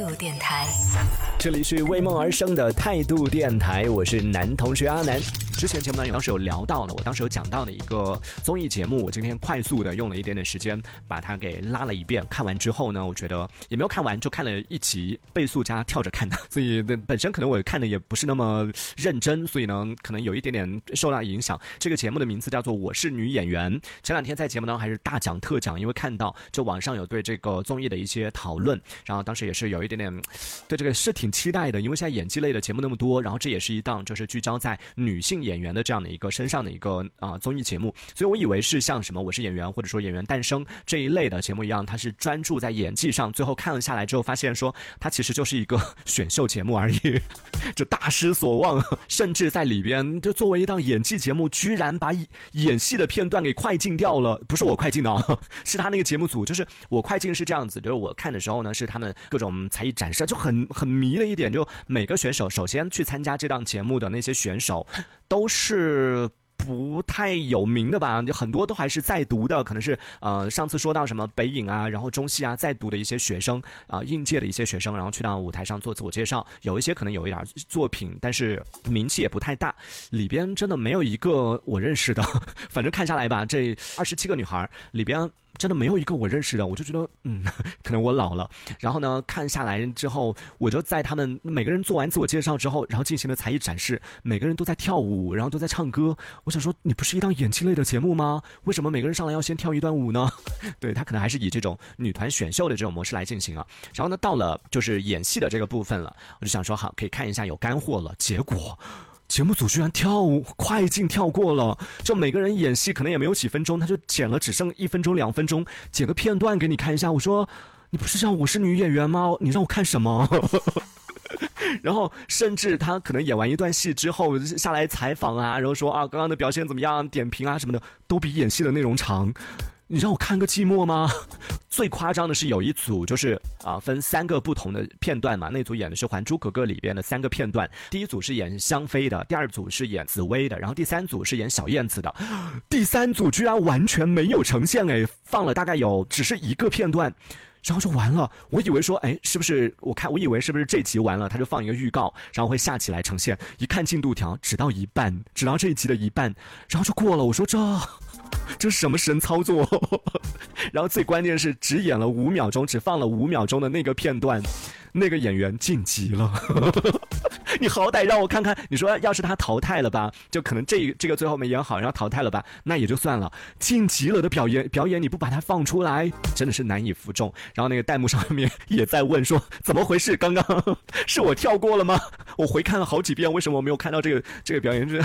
度电台，这里是为梦而生的态度电台，我是男同学阿南。之前节目呢，有当时有聊到了，我当时有讲到的一个综艺节目，我今天快速的用了一点点时间把它给拉了一遍。看完之后呢，我觉得也没有看完，就看了一集，倍速加跳着看的，所以本身可能我看的也不是那么认真，所以呢，可能有一点点受到影响。这个节目的名字叫做《我是女演员》。前两天在节目当中还是大讲特讲，因为看到就网上有对这个综艺的一些讨论，然后当时也是有一点点对这个是挺期待的，因为现在演技类的节目那么多，然后这也是一档就是聚焦在女性演演员的这样的一个身上的一个啊综艺节目，所以我以为是像什么我是演员或者说演员诞生这一类的节目一样，它是专注在演技上。最后看了下来之后，发现说它其实就是一个 选秀节目而已，就大失所望，甚至在里边就作为一档演技节目，居然把演戏的片段给快进掉了。不是我快进的，啊，是他那个节目组，就是我快进是这样子，就是我看的时候呢，是他们各种才艺展示，就很很迷的一点，就每个选手首先去参加这档节目的那些选手都都。是不太有名的吧？就很多都还是在读的，可能是呃上次说到什么北影啊，然后中戏啊，在读的一些学生啊，应届的一些学生，然后去到舞台上做自我介绍，有一些可能有一点作品，但是名气也不太大。里边真的没有一个我认识的，反正看下来吧，这二十七个女孩里边。真的没有一个我认识的，我就觉得，嗯，可能我老了。然后呢，看下来之后，我就在他们每个人做完自我介绍之后，然后进行了才艺展示，每个人都在跳舞，然后都在唱歌。我想说，你不是一档演技类的节目吗？为什么每个人上来要先跳一段舞呢？对他可能还是以这种女团选秀的这种模式来进行啊。然后呢，到了就是演戏的这个部分了，我就想说，好，可以看一下有干货了。结果。节目组居然跳舞快进跳过了，就每个人演戏可能也没有几分钟，他就剪了只剩一分钟两分钟，剪个片段给你看一下。我说，你不是叫我是女演员吗？你让我看什么？然后甚至他可能演完一段戏之后下来采访啊，然后说啊刚刚的表现怎么样，点评啊什么的，都比演戏的内容长。你让我看个寂寞吗？最夸张的是有一组就是啊分三个不同的片段嘛，那组演的是《还珠格格》里边的三个片段，第一组是演香妃的，第二组是演紫薇的，然后第三组是演小燕子的，第三组居然完全没有呈现哎，放了大概有只是一个片段，然后就完了。我以为说哎是不是我看我以为是不是这集完了他就放一个预告，然后会下起来呈现，一看进度条只到一半，只到这一集的一半，然后就过了。我说这。这什么神操作？然后最关键是只演了五秒钟，只放了五秒钟的那个片段，那个演员晋级了。你好歹让我看看，你说要是他淘汰了吧，就可能这这个最后没演好，然后淘汰了吧，那也就算了。晋级了的表演表演你不把它放出来，真的是难以服众。然后那个弹幕上面也在问说怎么回事？刚刚 是我跳过了吗？我回看了好几遍，为什么我没有看到这个这个表演？是。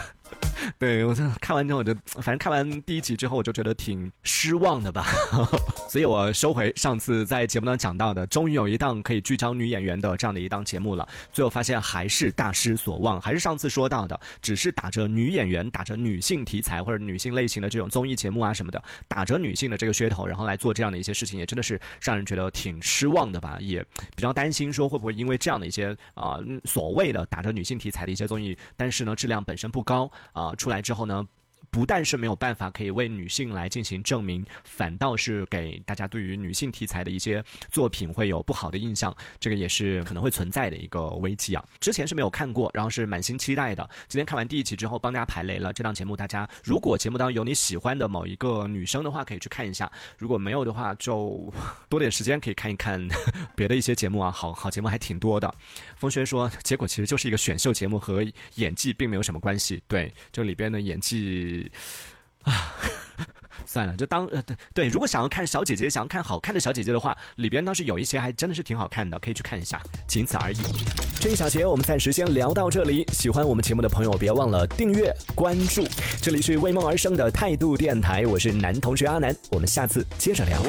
对我看完之后，我就反正看完第一集之后，我就觉得挺失望的吧，所以我收回上次在节目当中讲到的，终于有一档可以聚焦女演员的这样的一档节目了。最后发现还是大失所望，还是上次说到的，只是打着女演员、打着女性题材或者女性类型的这种综艺节目啊什么的，打着女性的这个噱头，然后来做这样的一些事情，也真的是让人觉得挺失望的吧。也比较担心说会不会因为这样的一些啊所谓的打着女性题材的一些综艺，但是呢质量本身不高啊。出来之后呢？不但是没有办法可以为女性来进行证明，反倒是给大家对于女性题材的一些作品会有不好的印象，这个也是可能会存在的一个危机啊。之前是没有看过，然后是满心期待的。今天看完第一集之后，帮大家排雷了。这档节目大家如果节目当中有你喜欢的某一个女生的话，可以去看一下；如果没有的话，就多点时间可以看一看 别的一些节目啊。好好节目还挺多的。风轩说，结果其实就是一个选秀节目，和演技并没有什么关系。对，这里边的演技。啊，算了，就当呃对对，如果想要看小姐姐，想要看好看的小姐姐的话，里边倒是有一些还真的是挺好看的，可以去看一下，仅此而已。这一小节我们暂时先聊到这里，喜欢我们节目的朋友别忘了订阅关注。这里是为梦而生的态度电台，我是男同学阿南，我们下次接着聊。